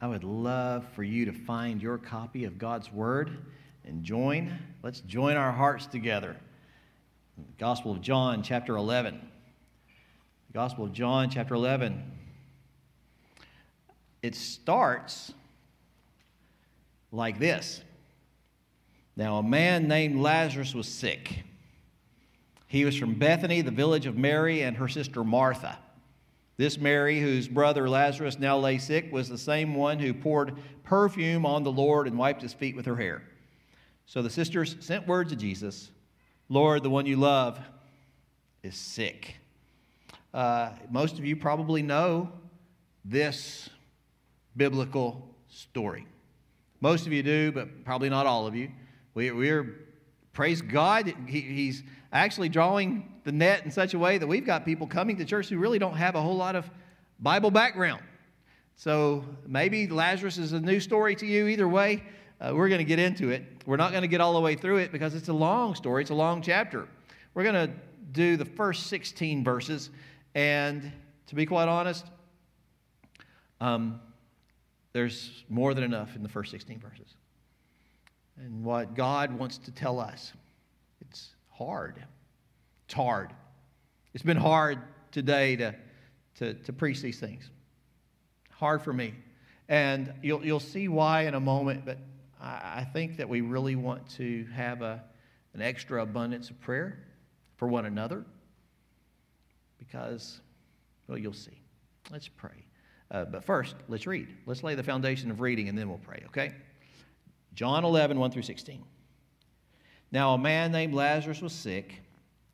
I would love for you to find your copy of God's Word and join. Let's join our hearts together. Gospel of John, chapter 11. The Gospel of John, chapter 11. It starts like this Now, a man named Lazarus was sick. He was from Bethany, the village of Mary and her sister Martha. This Mary, whose brother Lazarus now lay sick, was the same one who poured perfume on the Lord and wiped his feet with her hair. So the sisters sent word to Jesus Lord, the one you love is sick. Uh, most of you probably know this biblical story. Most of you do, but probably not all of you. We, we're, praise God, he, he's actually drawing the net in such a way that we've got people coming to church who really don't have a whole lot of Bible background. So maybe Lazarus is a new story to you. Either way, uh, we're going to get into it. We're not going to get all the way through it because it's a long story, it's a long chapter. We're going to do the first 16 verses. And to be quite honest, um, there's more than enough in the first 16 verses. And what God wants to tell us, it's hard. It's hard. It's been hard today to, to, to preach these things. Hard for me. And you'll, you'll see why in a moment, but I, I think that we really want to have a, an extra abundance of prayer for one another because, well, you'll see. Let's pray. Uh, but first, let's read. Let's lay the foundation of reading and then we'll pray, okay? John 11, 1 through 16. Now, a man named Lazarus was sick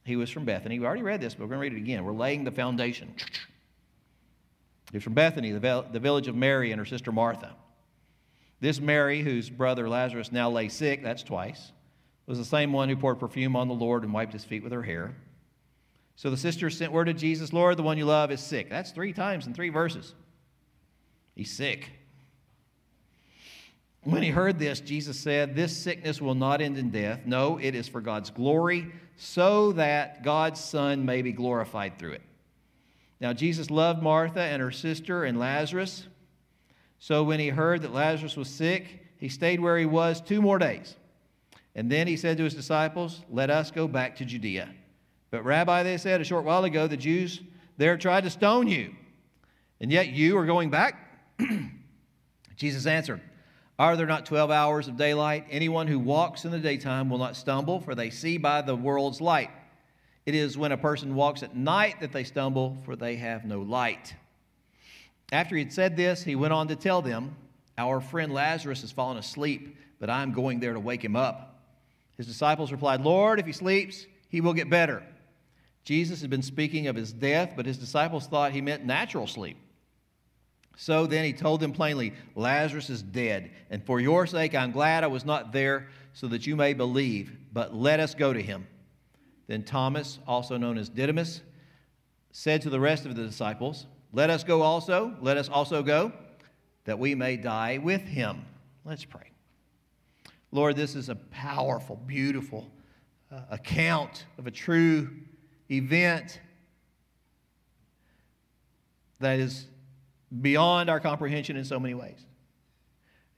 he was from Bethany. We already read this, but we're going to read it again. We're laying the foundation. He was from Bethany, the, village of Mary and her sister Martha. This Mary, whose brother Lazarus now lay sick, that's twice, was the same one who poured perfume on the Lord and wiped his feet with her hair. So the sisters sent word to Jesus, Lord, the one you love is sick. That's three times in three verses. He's sick. When he heard this, Jesus said, This sickness will not end in death. No, it is for God's glory, so that God's Son may be glorified through it. Now, Jesus loved Martha and her sister and Lazarus. So when he heard that Lazarus was sick, he stayed where he was two more days. And then he said to his disciples, Let us go back to Judea. But, Rabbi, they said a short while ago, the Jews there tried to stone you, and yet you are going back? Jesus answered, are there not 12 hours of daylight? Anyone who walks in the daytime will not stumble, for they see by the world's light. It is when a person walks at night that they stumble, for they have no light. After he had said this, he went on to tell them, Our friend Lazarus has fallen asleep, but I am going there to wake him up. His disciples replied, Lord, if he sleeps, he will get better. Jesus had been speaking of his death, but his disciples thought he meant natural sleep. So then he told them plainly, Lazarus is dead, and for your sake I'm glad I was not there so that you may believe, but let us go to him. Then Thomas, also known as Didymus, said to the rest of the disciples, Let us go also, let us also go, that we may die with him. Let's pray. Lord, this is a powerful, beautiful uh, account of a true event that is beyond our comprehension in so many ways.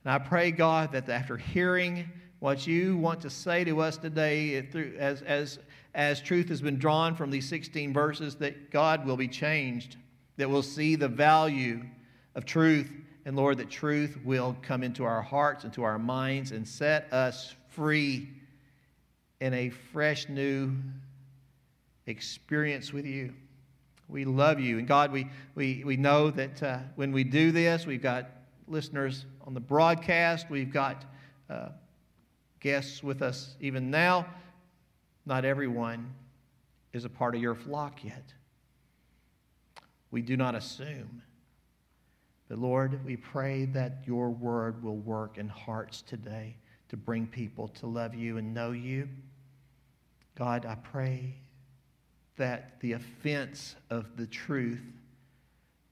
And I pray, God, that after hearing what you want to say to us today, as, as, as truth has been drawn from these 16 verses, that God will be changed, that we'll see the value of truth, and Lord, that truth will come into our hearts, into our minds, and set us free in a fresh new experience with you. We love you. And God, we, we, we know that uh, when we do this, we've got listeners on the broadcast, we've got uh, guests with us even now. Not everyone is a part of your flock yet. We do not assume. But Lord, we pray that your word will work in hearts today to bring people to love you and know you. God, I pray that the offense of the truth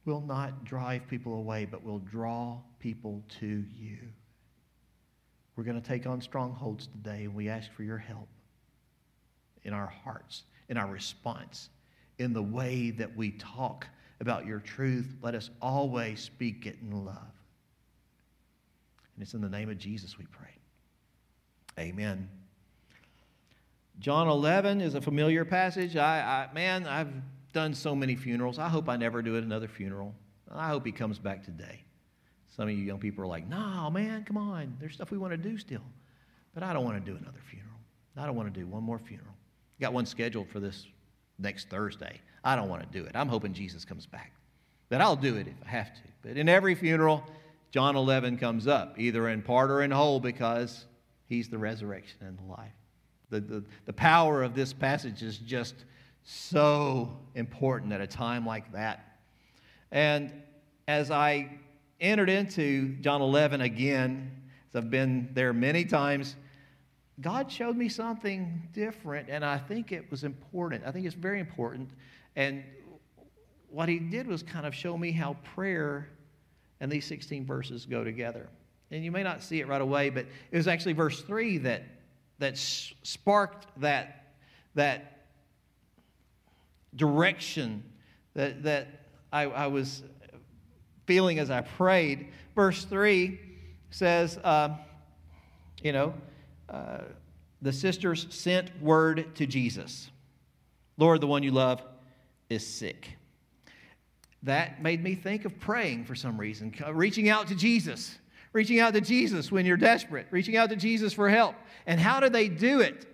will not drive people away, but will draw people to you. We're going to take on strongholds today, and we ask for your help in our hearts, in our response, in the way that we talk about your truth. Let us always speak it in love. And it's in the name of Jesus we pray. Amen. John 11 is a familiar passage. I, I, man, I've done so many funerals. I hope I never do it another funeral. I hope he comes back today. Some of you young people are like, no, man, come on. There's stuff we want to do still. But I don't want to do another funeral. I don't want to do one more funeral. Got one scheduled for this next Thursday. I don't want to do it. I'm hoping Jesus comes back. But I'll do it if I have to. But in every funeral, John 11 comes up, either in part or in whole, because he's the resurrection and the life. The, the, the power of this passage is just so important at a time like that. And as I entered into John 11 again, as I've been there many times, God showed me something different, and I think it was important. I think it's very important. And what he did was kind of show me how prayer and these 16 verses go together. And you may not see it right away, but it was actually verse 3 that, that sparked that, that direction that, that I, I was feeling as I prayed. Verse 3 says, uh, you know, uh, the sisters sent word to Jesus Lord, the one you love is sick. That made me think of praying for some reason, reaching out to Jesus, reaching out to Jesus when you're desperate, reaching out to Jesus for help. And how do they do it?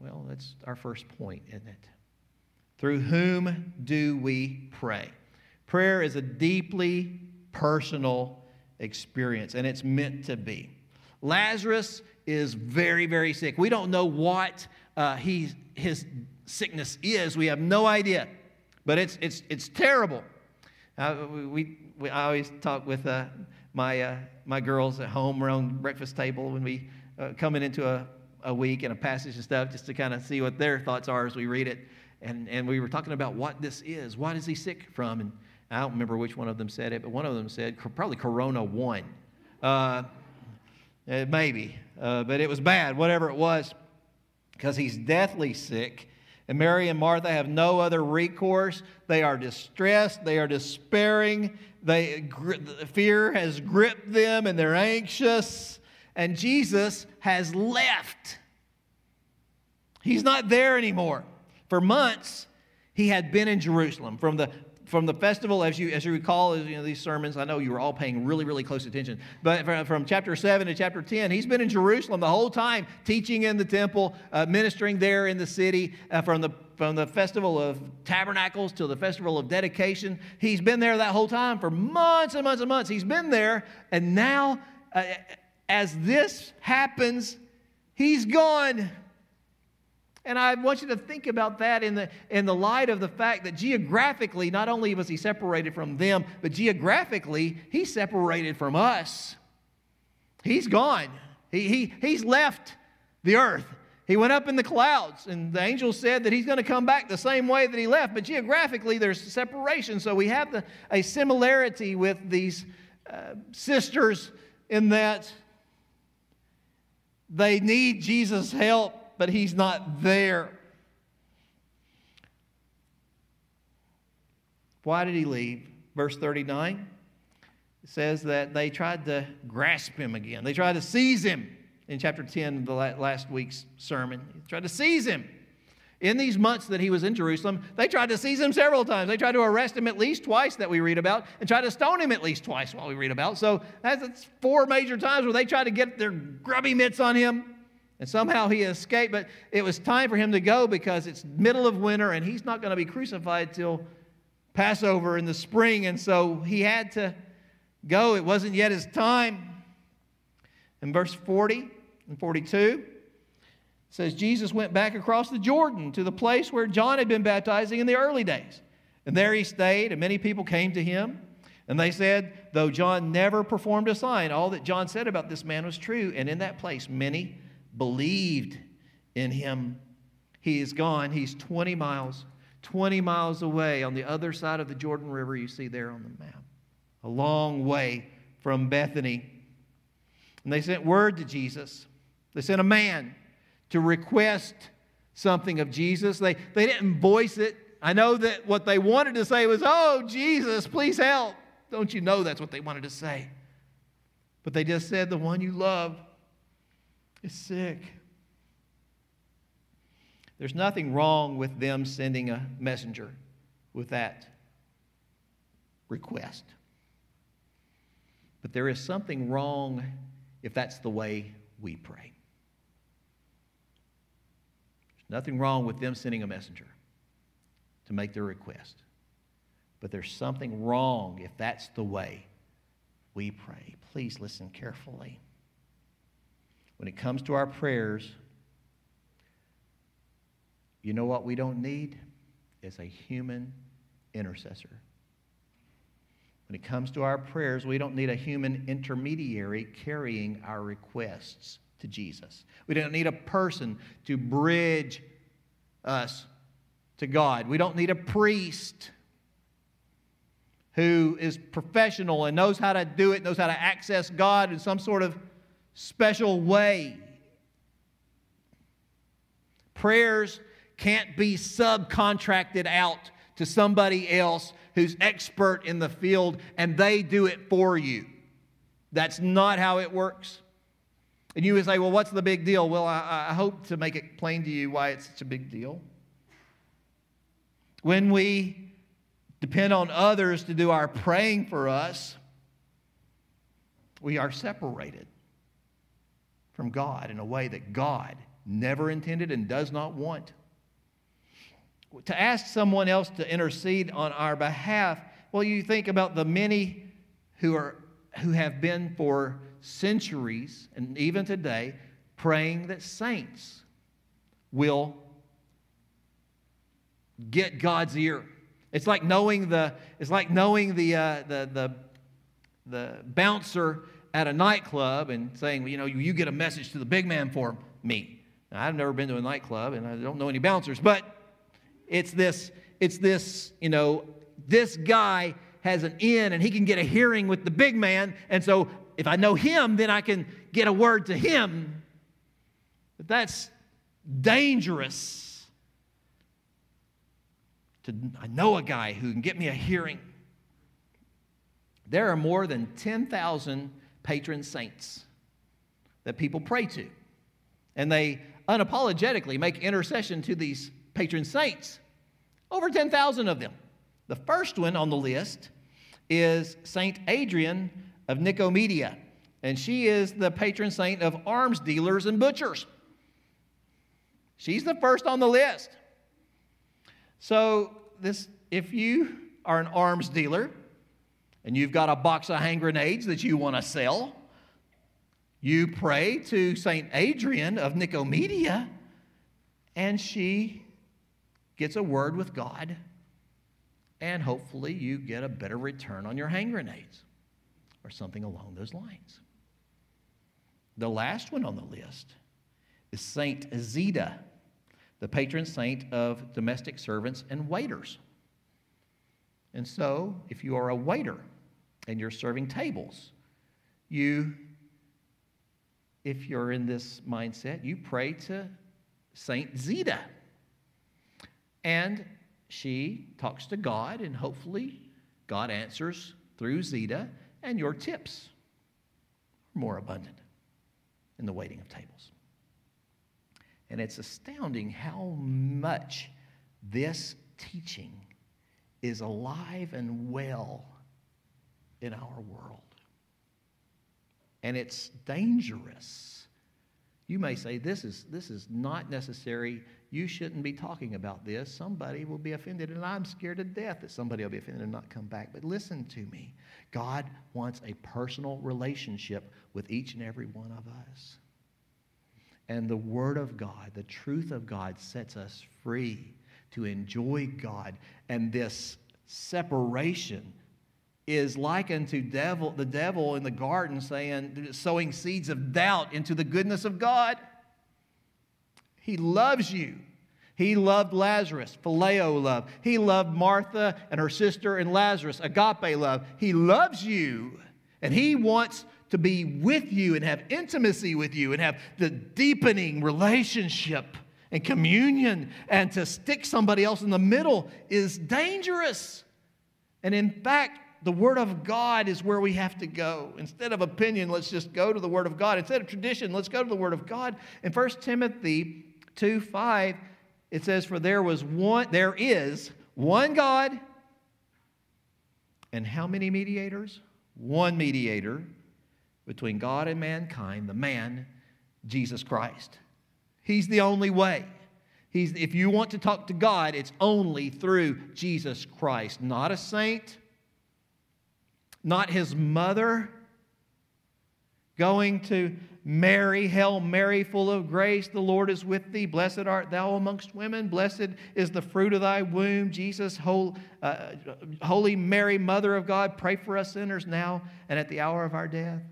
Well, that's our first point, isn't it? Through whom do we pray? Prayer is a deeply personal experience, and it's meant to be. Lazarus is very, very sick. We don't know what uh, he, his sickness is. We have no idea, but it's, it's, it's terrible. Uh, we, we, I always talk with uh, my, uh, my girls at home around breakfast table when we uh, coming into a, a week and a passage and stuff just to kind of see what their thoughts are as we read it. And, and we were talking about what this is. What is he sick from? And I don't remember which one of them said it, but one of them said probably Corona 1. Uh, eh, maybe, uh, but it was bad, whatever it was, because he's deathly sick. And Mary and Martha have no other recourse. They are distressed, they are despairing. They, fear has gripped them and they're anxious. And Jesus has left. He's not there anymore. For months, he had been in Jerusalem. From the from the festival, as you, as you recall, you know, these sermons, I know you were all paying really, really close attention. But from, from chapter 7 to chapter 10, he's been in Jerusalem the whole time, teaching in the temple, uh, ministering there in the city. Uh, from, the, from the festival of tabernacles to the festival of dedication, he's been there that whole time for months and months and months. He's been there, and now, uh, as this happens, he's gone. And I want you to think about that in the, in the light of the fact that geographically, not only was he separated from them, but geographically, he's separated from us. He's gone. He, he, he's left the earth. He went up in the clouds, and the angel said that he's going to come back the same way that he left. But geographically, there's separation. So we have the, a similarity with these uh, sisters in that they need Jesus' help but he's not there. Why did he leave? Verse 39 says that they tried to grasp him again. They tried to seize him in chapter 10 of the last week's sermon. They tried to seize him. In these months that he was in Jerusalem, they tried to seize him several times. They tried to arrest him at least twice that we read about, and tried to stone him at least twice while we read about. So that's four major times where they tried to get their grubby mitts on him. And somehow he escaped, but it was time for him to go because it's middle of winter and he's not going to be crucified till Passover in the spring. And so he had to go. It wasn't yet his time. In verse 40 and 42, says Jesus went back across the Jordan to the place where John had been baptizing in the early days. And there he stayed, and many people came to him. And they said, though John never performed a sign, all that John said about this man was true. And in that place, many believed in him. He is gone. He's 20 miles, 20 miles away on the other side of the Jordan River, you see there on the map. A long way from Bethany. And they sent word to Jesus. They sent a man to request something of Jesus. They, they didn't voice it. I know that what they wanted to say was, Oh, Jesus, please help. Don't you know that's what they wanted to say? But they just said the one you love is sick. There's nothing wrong with them sending a messenger with that request. But there is something wrong if that's the way we pray. There's nothing wrong with them sending a messenger to make their request. But there's something wrong if that's the way we pray. Please listen carefully. When it comes to our prayers, you know what we don't need? Is a human intercessor. When it comes to our prayers, we don't need a human intermediary carrying our requests to Jesus. We don't need a person to bridge us to God. We don't need a priest who is professional and knows how to do it, knows how to access God in some sort of special way. Prayers can't be subcontracted out to somebody else who's expert in the field and they do it for you. That's not how it works. And you would say, well, what's the big deal? Well, I, I hope to make it plain to you why it's such a big deal. When we depend on others to do our praying for us, we are separated from God in a way that God never intended and does not want to ask someone else to intercede on our behalf, well, you think about the many who, are, who have been for centuries and even today praying that saints will get God's ear. It's like knowing the, it's like knowing the, uh, the, the, the bouncer at a nightclub and saying, well, you know, you, get a message to the big man for me. Now, I've never been to a nightclub and I don't know any bouncers, but it's this, it's this, you know, this guy has an in and he can get a hearing with the big man. And so if I know him, then I can get a word to him. But that's dangerous. To, I know a guy who can get me a hearing. There are more than 10,000 patron saints that people pray to. And they unapologetically make intercession to these patron saints. Over 10,000 of them. The first one on the list is Saint Adrian of Nicomedia, and she is the patron saint of arms dealers and butchers. She's the first on the list. So, this, if you are an arms dealer and you've got a box of hand grenades that you want to sell, you pray to Saint Adrian of Nicomedia, and she gets a word with God, and hopefully you get a better return on your hand grenades or something along those lines. The last one on the list is Saint Zita, the patron saint of domestic servants and waiters. And so, if you are a waiter and you're serving tables, you, if you're in this mindset, you pray to Saint Zita. And she talks to God, and hopefully, God answers through Zita, and your tips are more abundant in the waiting of tables. And it's astounding how much this teaching is alive and well in our world. And it's dangerous. You may say, this is, this is not necessary you shouldn't be talking about this. Somebody will be offended, and I'm scared to death that somebody will be offended and not come back. But listen to me God wants a personal relationship with each and every one of us. And the Word of God, the truth of God, sets us free to enjoy God. And this separation is likened to devil, the devil in the garden saying, sowing seeds of doubt into the goodness of God. He loves you. He loved Lazarus, phileo love. He loved Martha and her sister and Lazarus, agape love. He loves you, and He wants to be with you and have intimacy with you and have the deepening relationship and communion. And to stick somebody else in the middle is dangerous. And in fact, The Word of God is where we have to go. Instead of opinion, let's just go to the Word of God. Instead of tradition, let's go to the Word of God. In 1 Timothy 2 5, it says, For there was one, there is one God, and how many mediators? One mediator between God and mankind, the man, Jesus Christ. He's the only way. He's, if you want to talk to God, it's only through Jesus Christ, not a saint, not his mother going to Mary, Hail Mary, full of grace, the Lord is with thee. Blessed art thou amongst women. Blessed is the fruit of thy womb. Jesus, uh, Holy Mary, Mother of God, pray for us sinners now and at the hour of our death.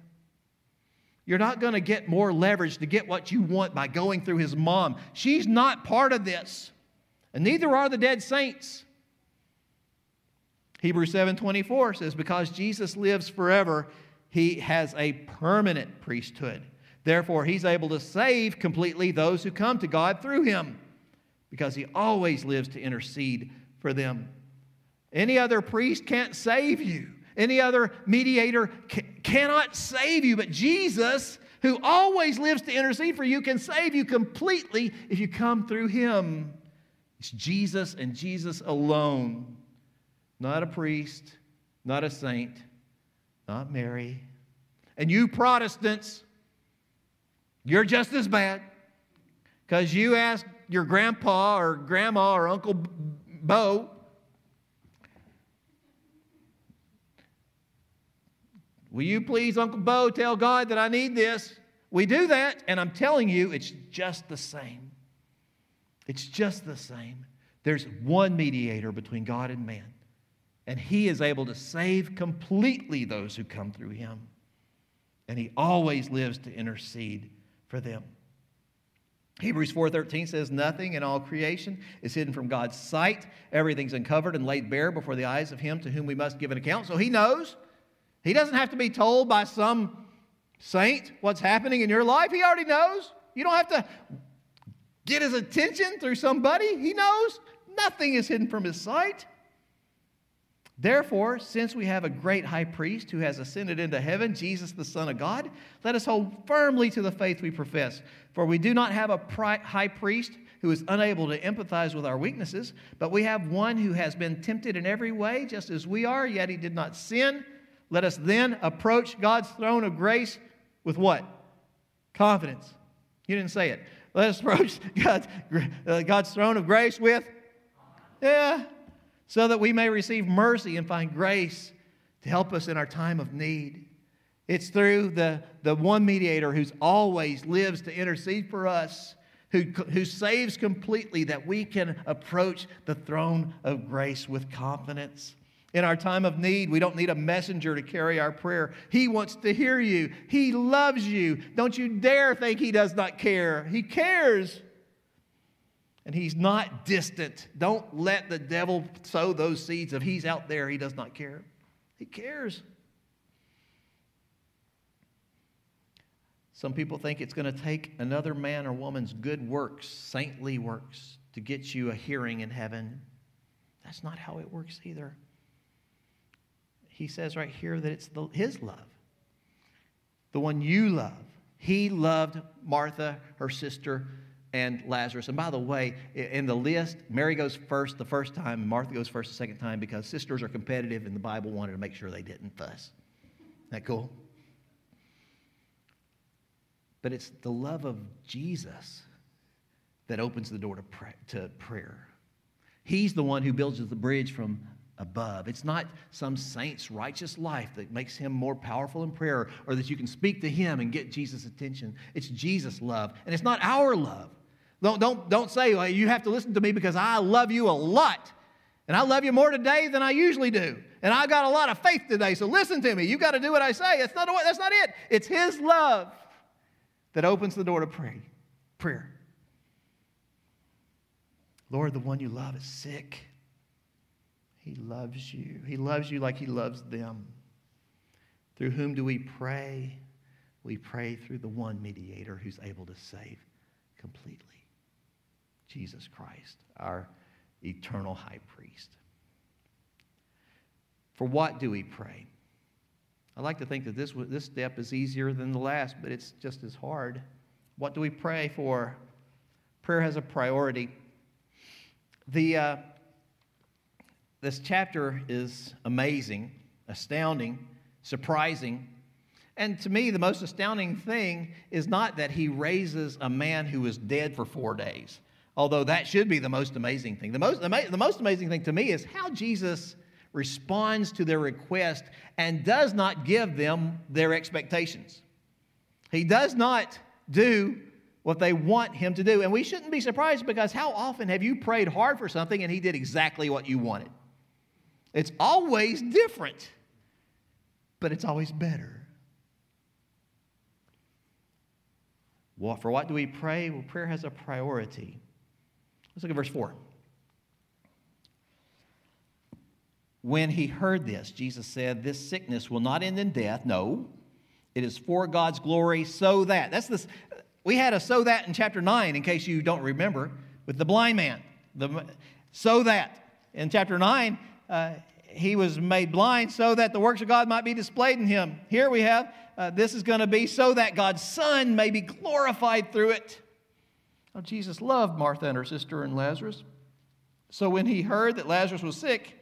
You're not going to get more leverage to get what you want by going through his mom. She's not part of this. And neither are the dead saints. Hebrews 7:24 says because Jesus lives forever, he has a permanent priesthood. Therefore, he's able to save completely those who come to God through him because he always lives to intercede for them. Any other priest can't save you. Any other mediator cannot save you, but Jesus, who always lives to intercede for you, can save you completely if you come through him. It's Jesus and Jesus alone, not a priest, not a saint, not Mary. And you Protestants, you're just as bad because you ask your grandpa or grandma or Uncle Bo Will you please, Uncle Bo, tell God that I need this? We do that, and I'm telling you, it's just the same. It's just the same. There's one mediator between God and man, and he is able to save completely those who come through him. And he always lives to intercede for them. Hebrews 4:13 says nothing in all creation is hidden from God's sight. Everything's uncovered and laid bare before the eyes of him to whom we must give an account. So he knows. He doesn't have to be told by some saint what's happening in your life. He already knows. You don't have to get his attention through somebody. He knows. Nothing is hidden from his sight. Therefore, since we have a great high priest who has ascended into heaven, Jesus the Son of God, let us hold firmly to the faith we profess. For we do not have a high priest who is unable to empathize with our weaknesses, but we have one who has been tempted in every way, just as we are, yet he did not sin. Let us then approach God's throne of grace with what? Confidence. You didn't say it. Let us approach God's, uh, God's throne of grace with, yeah, so that we may receive mercy and find grace to help us in our time of need. It's through the, the one mediator who's always lives to intercede for us, who, who saves completely, that we can approach the throne of grace with confidence. In our time of need, we don't need a messenger to carry our prayer. He wants to hear you. He loves you. Don't you dare think He does not care. He cares. And He's not distant. Don't let the devil sow those seeds of He's out there, He does not care. He cares. Some people think it's going to take another man or woman's good works, saintly works, to get you a hearing in heaven. That's not how it works either he says right here that it's the, his love, the one you love. He loved Martha, her sister, and Lazarus. And by the way, in the list, Mary goes first the first time, and Martha goes first the second time because sisters are competitive, and the Bible wanted to make sure they didn't fuss. Isn't that cool? But it's the love of Jesus that opens the door to, pray, to prayer. He's the one who builds the bridge from above. It's not some saint's righteous life that makes him more powerful in prayer or that you can speak to him and get Jesus' attention. It's Jesus' love, and it's not our love. Don't, don't, don't say, well, you have to listen to me because I love you a lot. And I love you more today than I usually do. And I got a lot of faith today, so listen to me. You've got to do what I say. That's not, that's not it. It's His love that opens the door to pray, prayer. Lord, the one you love is sick. He loves you. He loves you like He loves them. Through whom do we pray? We pray through the one mediator who's able to save completely Jesus Christ, our eternal high priest. For what do we pray? I like to think that this, this step is easier than the last, but it's just as hard. What do we pray for? Prayer has a priority. The, uh, this chapter is amazing, astounding, surprising. And to me, the most astounding thing is not that he raises a man who was dead for four days, although that should be the most amazing thing. The most, the most amazing thing to me is how Jesus responds to their request and does not give them their expectations. He does not do what they want him to do. And we shouldn't be surprised because how often have you prayed hard for something and he did exactly what you wanted? It's always different, but it's always better. Well, for what do we pray? Well, prayer has a priority. Let's look at verse 4. When he heard this, Jesus said, This sickness will not end in death. No, it is for God's glory, so that. That's this. We had a so that in chapter 9, in case you don't remember, with the blind man. The, so that. In chapter 9, uh, he was made blind so that the works of God might be displayed in him. Here we have, uh, this is going to be so that God's Son may be glorified through it. Now, Jesus loved Martha and her sister and Lazarus. So when he heard that Lazarus was sick,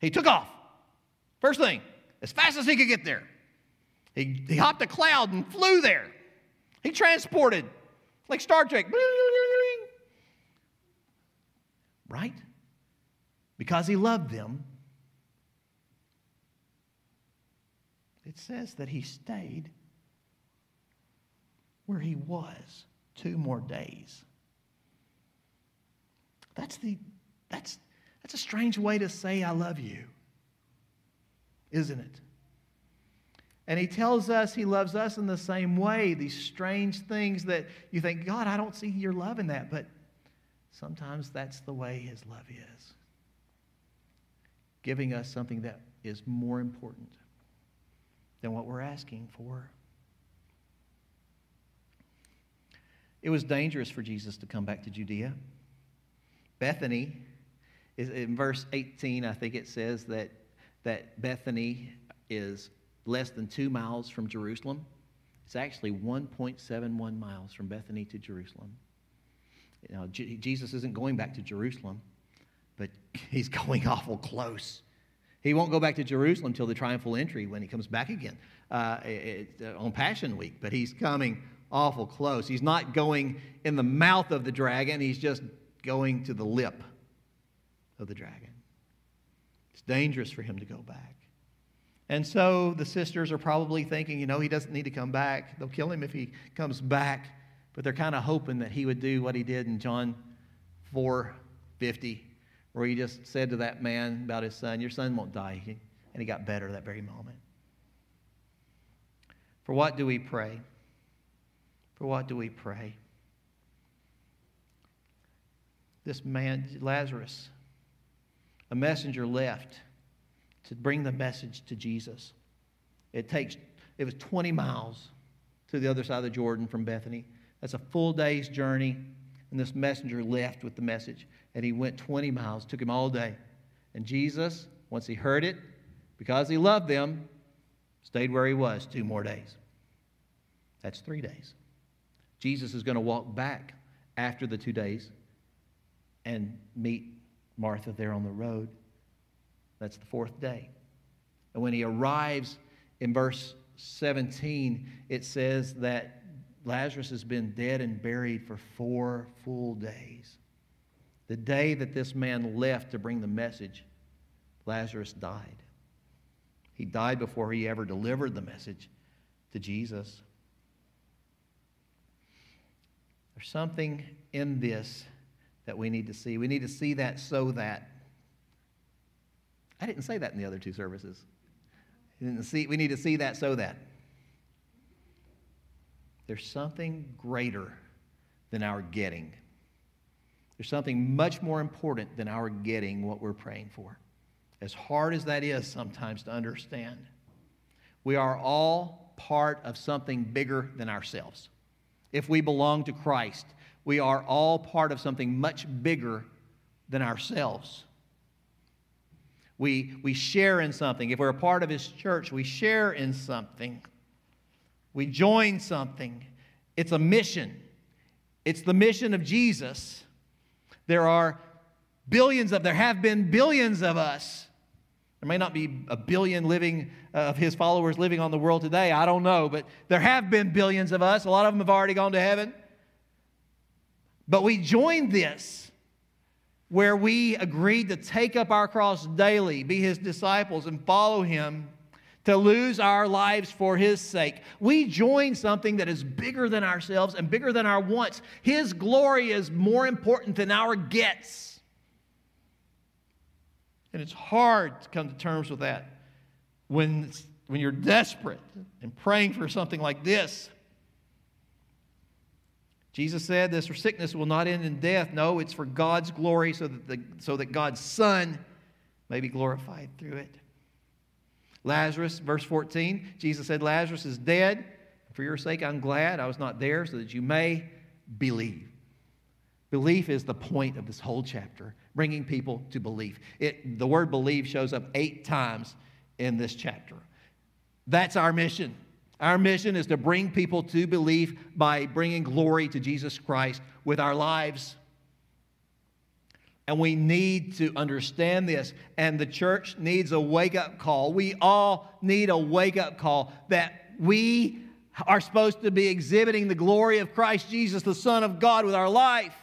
he took off. First thing, as fast as he could get there. He, he hopped a cloud and flew there. He transported, like Star Trek. Right? Because he loved them, it says that he stayed where he was two more days. That's the that's that's a strange way to say, I love you, isn't it? And he tells us he loves us in the same way, these strange things that you think, God, I don't see your love in that. But sometimes that's the way his love is giving us something that is more important than what we're asking for. It was dangerous for Jesus to come back to Judea. Bethany is in verse 18, I think it says that, that Bethany is less than two miles from Jerusalem. It's actually 1.71 miles from Bethany to Jerusalem. You know, J- Jesus isn't going back to Jerusalem, but he's going awful close. He won't go back to Jerusalem till the triumphal entry when he comes back again uh, it, uh, on Passion Week, but he's coming awful close. He's not going in the mouth of the dragon, he's just going to the lip of the dragon. It's dangerous for him to go back. And so the sisters are probably thinking, you know, he doesn't need to come back. They'll kill him if he comes back. But they're kind of hoping that he would do what he did in John 4 50, where he just said to that man about his son, Your son won't die. And he got better that very moment. For what do we pray? For what do we pray? This man, Lazarus, a messenger left to bring the message to Jesus. It takes, it was 20 miles to the other side of the Jordan from Bethany. That's a full day's journey. And this messenger left with the message. And he went 20 miles, took him all day. And Jesus, once he heard it, because he loved them, stayed where he was two more days. That's three days. Jesus is going to walk back after the two days and meet Martha there on the road. That's the fourth day. And when he arrives in verse 17, it says that Lazarus has been dead and buried for four full days. The day that this man left to bring the message, Lazarus died. He died before he ever delivered the message to Jesus. There's something in this that we need to see. We need to see that so that. I didn't say that in the other two services. We, didn't see, we need to see that so that. There's something greater than our getting. There's something much more important than our getting what we're praying for. As hard as that is sometimes to understand, we are all part of something bigger than ourselves. If we belong to Christ, we are all part of something much bigger than ourselves. We, we share in something. If we're a part of His church, we share in something. We join something. It's a mission. It's the mission of Jesus. There are billions of, there have been billions of us. There may not be a billion living uh, of his followers living on the world today. I don't know, but there have been billions of us. A lot of them have already gone to heaven. But we joined this where we agreed to take up our cross daily, be his disciples, and follow him to lose our lives for his sake. We join something that is bigger than ourselves and bigger than our wants. His glory is more important than our gets. And it's hard to come to terms with that when, when you're desperate and praying for something like this. Jesus said this sickness will not end in death. No, it's for God's glory so that, the, so that God's Son may be glorified through it. Lazarus, verse 14, Jesus said, Lazarus is dead. For your sake, I'm glad I was not there so that you may believe. Belief is the point of this whole chapter, bringing people to belief. It, the word believe shows up eight times in this chapter. That's our mission. Our mission is to bring people to belief by bringing glory to Jesus Christ with our lives. And we need to understand this. And the church needs a wake up call. We all need a wake up call that we are supposed to be exhibiting the glory of Christ Jesus, the Son of God, with our life.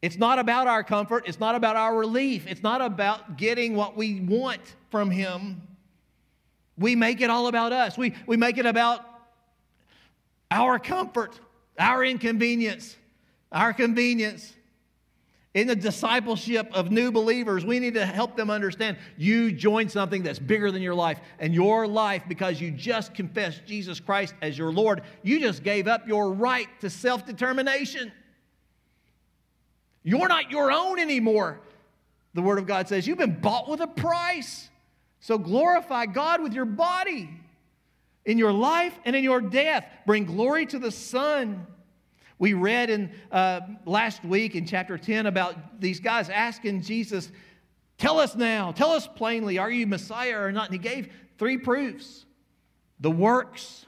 It's not about our comfort. It's not about our relief. It's not about getting what we want from Him. We make it all about us. We, we make it about our comfort, our inconvenience, our convenience. In the discipleship of new believers, we need to help them understand you joined something that's bigger than your life. And your life, because you just confessed Jesus Christ as your Lord, you just gave up your right to self determination. You're not your own anymore. The Word of God says you've been bought with a price. So glorify God with your body in your life and in your death. Bring glory to the Son. We read in uh, last week in chapter 10 about these guys asking Jesus, Tell us now, tell us plainly, are you Messiah or not? And he gave three proofs the works,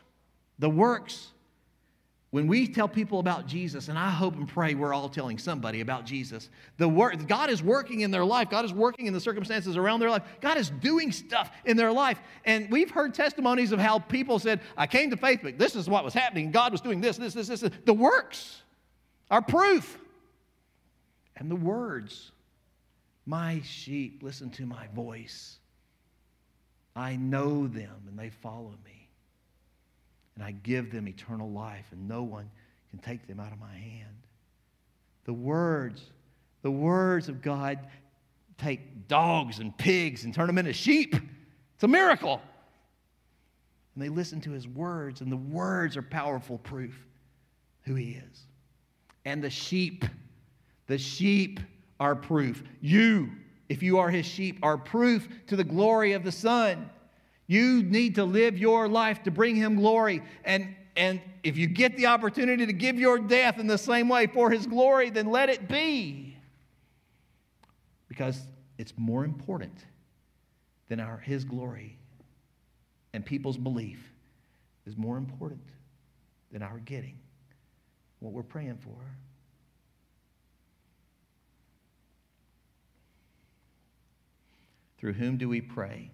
the works when we tell people about Jesus, and I hope and pray we're all telling somebody about Jesus, the work, God is working in their life. God is working in the circumstances around their life. God is doing stuff in their life. And we've heard testimonies of how people said, I came to faith, but this is what was happening. God was doing this, this, this, this. The works are proof. And the words, my sheep listen to my voice. I know them and they follow me and I give them eternal life, and no one can take them out of my hand. The words, the words of God take dogs and pigs and turn them into sheep. It's a miracle. And they listen to his words, and the words are powerful proof who he is. And the sheep, the sheep are proof. You, if you are his sheep, are proof to the glory of the Son. You need to live your life to bring him glory. And, and if you get the opportunity to give your death in the same way for his glory, then let it be. Because it's more important than our, his glory. And people's belief is more important than our getting what we're praying for. Through whom do we pray?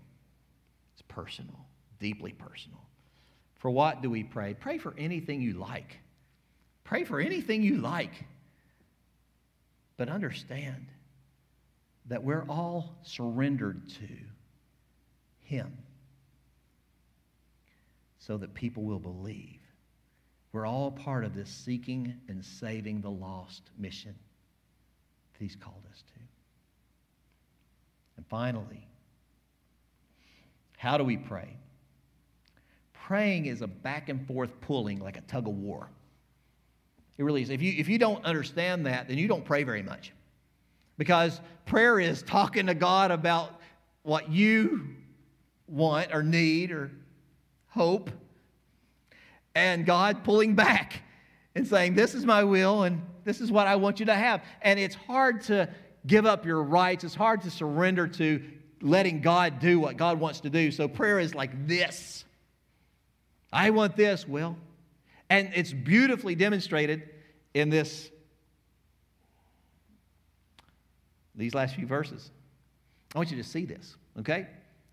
Personal, deeply personal. For what do we pray? Pray for anything you like. Pray for anything you like. But understand that we're all surrendered to Him so that people will believe. We're all part of this seeking and saving the lost mission that He's called us to. And finally, how do we pray? Praying is a back and forth pulling like a tug of war. It really is. If you, if you don't understand that, then you don't pray very much. Because prayer is talking to God about what you want or need or hope, and God pulling back and saying, This is my will and this is what I want you to have. And it's hard to give up your rights. It's hard to surrender to letting God do what God wants to do. So prayer is like this I want this, Will. And it's beautifully demonstrated in this these last few verses. I want you to see this, okay?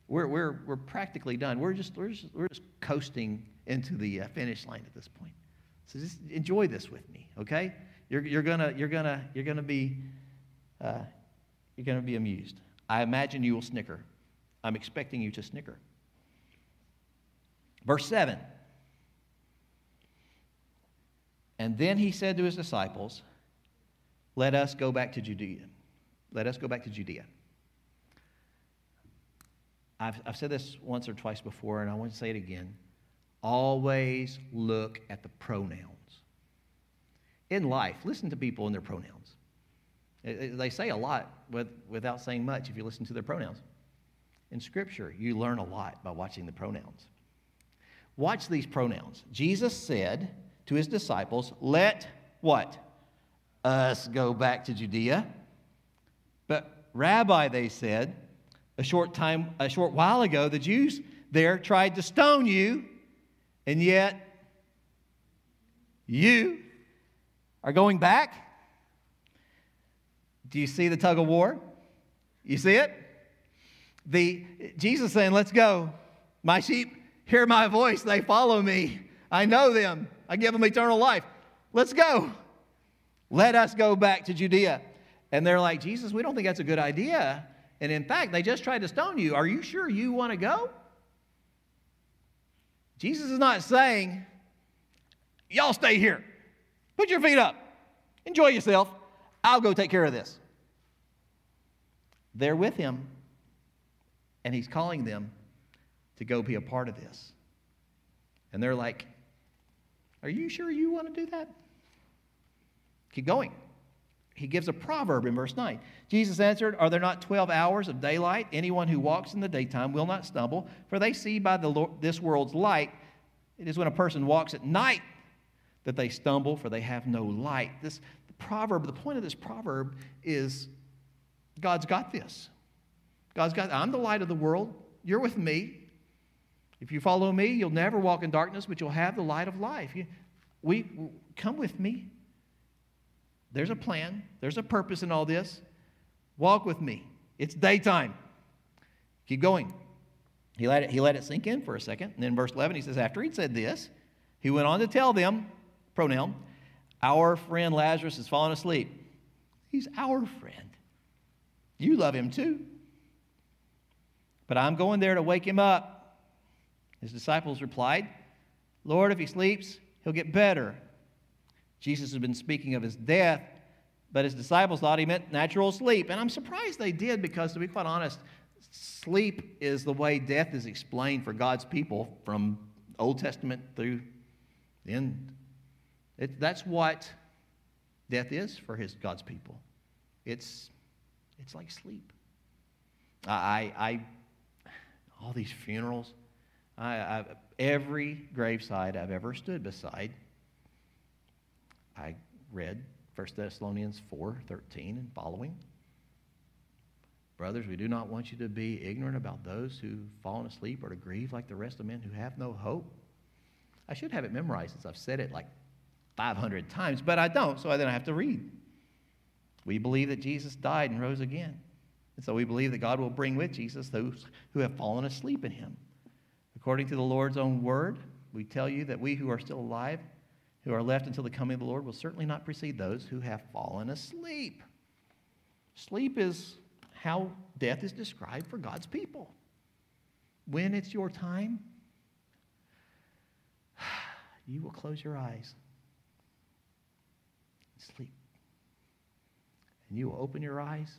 We're, we're, we're practically done. We're just, we're, just, we're just coasting into the uh, finish line at this point. So just enjoy this with me, okay? You're, you're gonna, you're gonna, you're gonna be, uh, you're gonna be amused. I imagine you will snicker. I'm expecting you to snicker. Verse 7. And then he said to his disciples, Let us go back to Judea. Let us go back to Judea. I've, I've said this once or twice before, and I want to say it again. Always look at the pronouns. In life, listen to people in their pronouns. They say a lot with, without saying much if you listen to their pronouns. In Scripture, you learn a lot by watching the pronouns. Watch these pronouns. Jesus said to his disciples, Let what? Us go back to Judea. But, Rabbi, they said, a short time, a short while ago, the Jews there tried to stone you, and yet you are going back. Do you see the tug of war? You see it? The Jesus saying, "Let's go. My sheep hear my voice; they follow me. I know them. I give them eternal life. Let's go. Let us go back to Judea." And they're like, "Jesus, we don't think that's a good idea." And in fact, they just tried to stone you. Are you sure you want to go? Jesus is not saying, Y'all stay here. Put your feet up. Enjoy yourself. I'll go take care of this. They're with him, and he's calling them to go be a part of this. And they're like, Are you sure you want to do that? Keep going he gives a proverb in verse 9. Jesus answered, Are there not 12 hours of daylight? Anyone who walks in the daytime will not stumble, for they see by the Lord, this world's light. It is when a person walks at night that they stumble, for they have no light. This proverb, the point of this proverb is God's got this. God's got, I'm the light of the world. You're with me. If you follow me, you'll never walk in darkness, but you'll have the light of life. You, we, come with me. There's a plan, there's a purpose in all this. Walk with me. It's daytime. Keep going. He let, it, he let it sink in for a second. And then verse 11, he says, After he'd said this, he went on to tell them, pronoun, Our friend Lazarus has fallen asleep. He's our friend. You love him too. But I'm going there to wake him up. His disciples replied, Lord, if he sleeps, he'll get better. Jesus has been speaking of his death, but his disciples thought he meant natural sleep. And I'm surprised they did because, to be quite honest, sleep is the way death is explained for God's people from Old Testament through the end. It, that's what death is for his God's people. It's, it's like sleep. I, I, all these funerals, I, I, every graveside I've ever stood beside I read 1 Thessalonians 4 13 and following. Brothers, we do not want you to be ignorant about those who've fallen asleep or to grieve like the rest of men who have no hope. I should have it memorized since I've said it like 500 times, but I don't, so I don't have to read. We believe that Jesus died and rose again. And so we believe that God will bring with Jesus those who have fallen asleep in him. According to the Lord's own word, we tell you that we who are still alive who are left until the coming of the Lord will certainly not precede those who have fallen asleep. Sleep is how death is described for God's people. When it's your time, you will close your eyes sleep. And you will open your eyes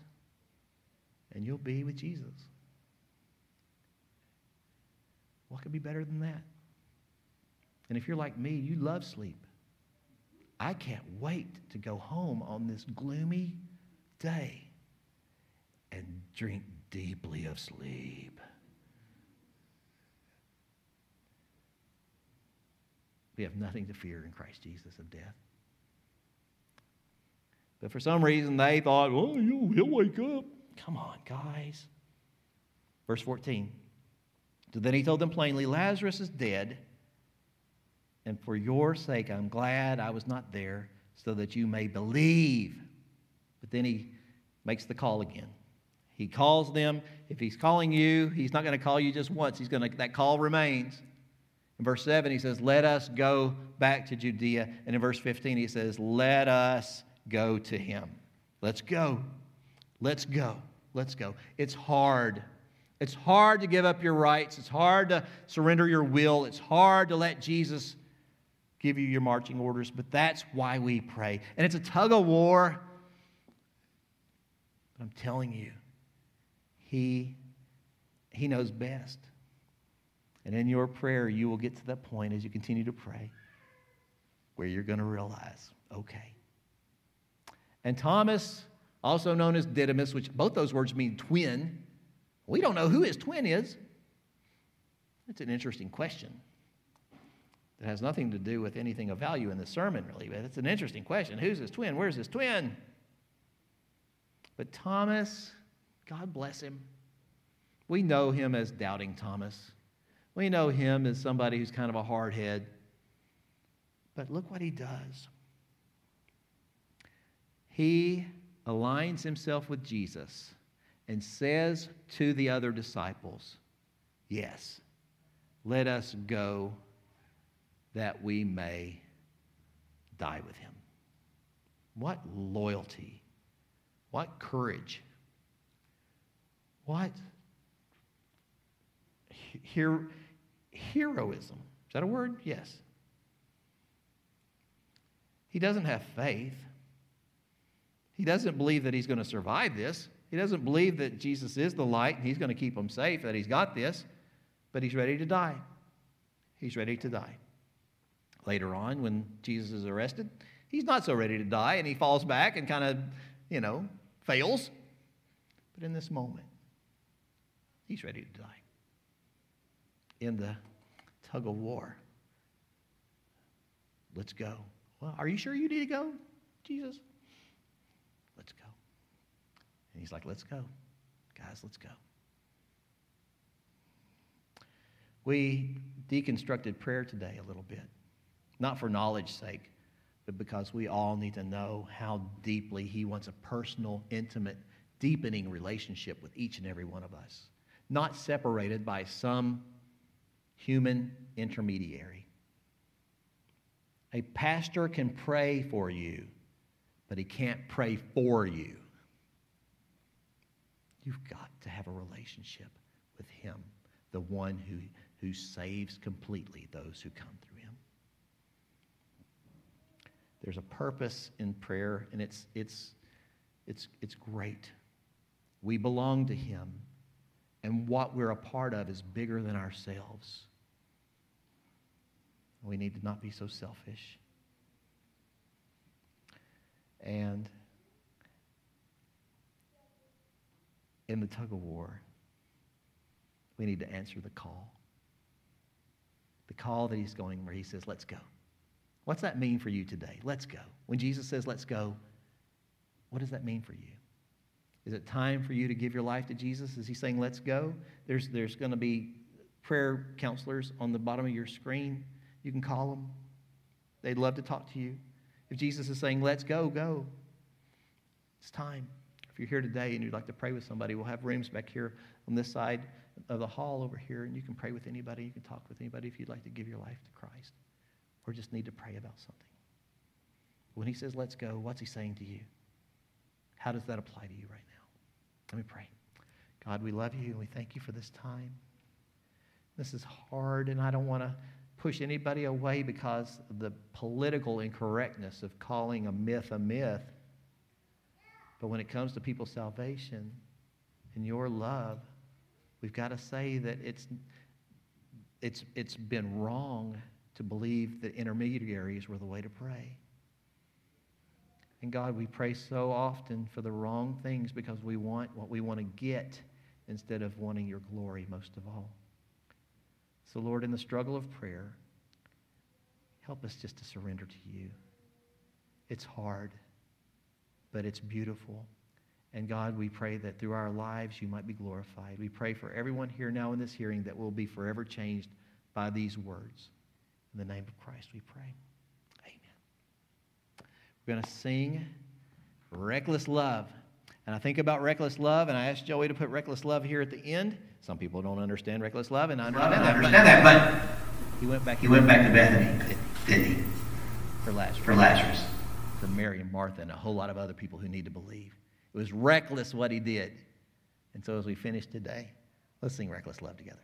and you'll be with Jesus. What could be better than that? And if you're like me, you love sleep. I can't wait to go home on this gloomy day and drink deeply of sleep. We have nothing to fear in Christ Jesus of death. But for some reason, they thought, oh, he'll wake up. Come on, guys. Verse 14. So then he told them plainly, Lazarus is dead, and for your sake I'm glad I was not there, so that you may believe. But then he makes the call again. He calls them. If he's calling you, he's not going to call you just once. He's going to that call remains. In verse 7, he says, Let us go back to Judea. And in verse 15, he says, Let us go to him. Let's go. Let's go. Let's go. It's hard. It's hard to give up your rights. It's hard to surrender your will. It's hard to let Jesus give you your marching orders, but that's why we pray. And it's a tug of war. But I'm telling you, He, he knows best. And in your prayer, you will get to that point as you continue to pray where you're going to realize, okay. And Thomas, also known as Didymus, which both those words mean twin, we don't know who his twin is. It's an interesting question. It has nothing to do with anything of value in the sermon, really, but it's an interesting question. Who's his twin? Where's his twin? But Thomas, God bless him. We know him as doubting Thomas. We know him as somebody who's kind of a hard head. But look what he does. He aligns himself with Jesus and says to the other disciples, Yes, let us go that we may die with him. What loyalty, what courage, what heroism. Is that a word? Yes. He doesn't have faith. He doesn't believe that he's going to survive this. He doesn't believe that Jesus is the light and he's going to keep him safe, that he's got this, but he's ready to die. He's ready to die. Later on, when Jesus is arrested, he's not so ready to die and he falls back and kind of, you know, fails. But in this moment, he's ready to die. In the tug of war. Let's go. Well, are you sure you need to go, Jesus? Let's go. And he's like, let's go. Guys, let's go. We deconstructed prayer today a little bit, not for knowledge's sake, but because we all need to know how deeply He wants a personal, intimate, deepening relationship with each and every one of us, not separated by some human intermediary. A pastor can pray for you, but he can't pray for you. You've got to have a relationship with him, the one who, who saves completely those who come through him. There's a purpose in prayer, and it's, it's, it's, it's great. We belong to him, and what we're a part of is bigger than ourselves. We need to not be so selfish. And in the tug of war, we need to answer the call. The call that he's going where he says, Let's go. What's that mean for you today? Let's go. When Jesus says, Let's go, what does that mean for you? Is it time for you to give your life to Jesus? Is he saying, Let's go? There's, there's going to be prayer counselors on the bottom of your screen. You can call them. They'd love to talk to you. If Jesus is saying, let's go, go. It's time. If you're here today and you'd like to pray with somebody, we'll have rooms back here on this side of the hall over here, and you can pray with anybody. You can talk with anybody if you'd like to give your life to Christ or just need to pray about something. When he says, let's go, what's he saying to you? How does that apply to you right now? Let me pray. God, we love you and we thank you for this time. This is hard, and I don't want to push anybody away because of the political incorrectness of calling a myth a myth. But when it comes to people's salvation and your love, we've got to say that it's, it's, it's been wrong to believe that intermediaries were the way to pray. And God, we pray so often for the wrong things because we want what we want to get instead of wanting your glory most of all. So, Lord, in the struggle of prayer, help us just to surrender to you. It's hard, but it's beautiful. And God, we pray that through our lives you might be glorified. We pray for everyone here now in this hearing that will be forever changed by these words. In the name of Christ we pray. Amen. We're going to sing Reckless Love. And I think about reckless love, and I asked Joey to put reckless love here at the end. Some people don't understand reckless love, and I that, understand that, but He went back. he went back to Bethany, didn't he? for Lazarus, For Lazarus. for Mary and Martha, and a whole lot of other people who need to believe. It was reckless what he did. And so as we finish today, let's sing reckless love together.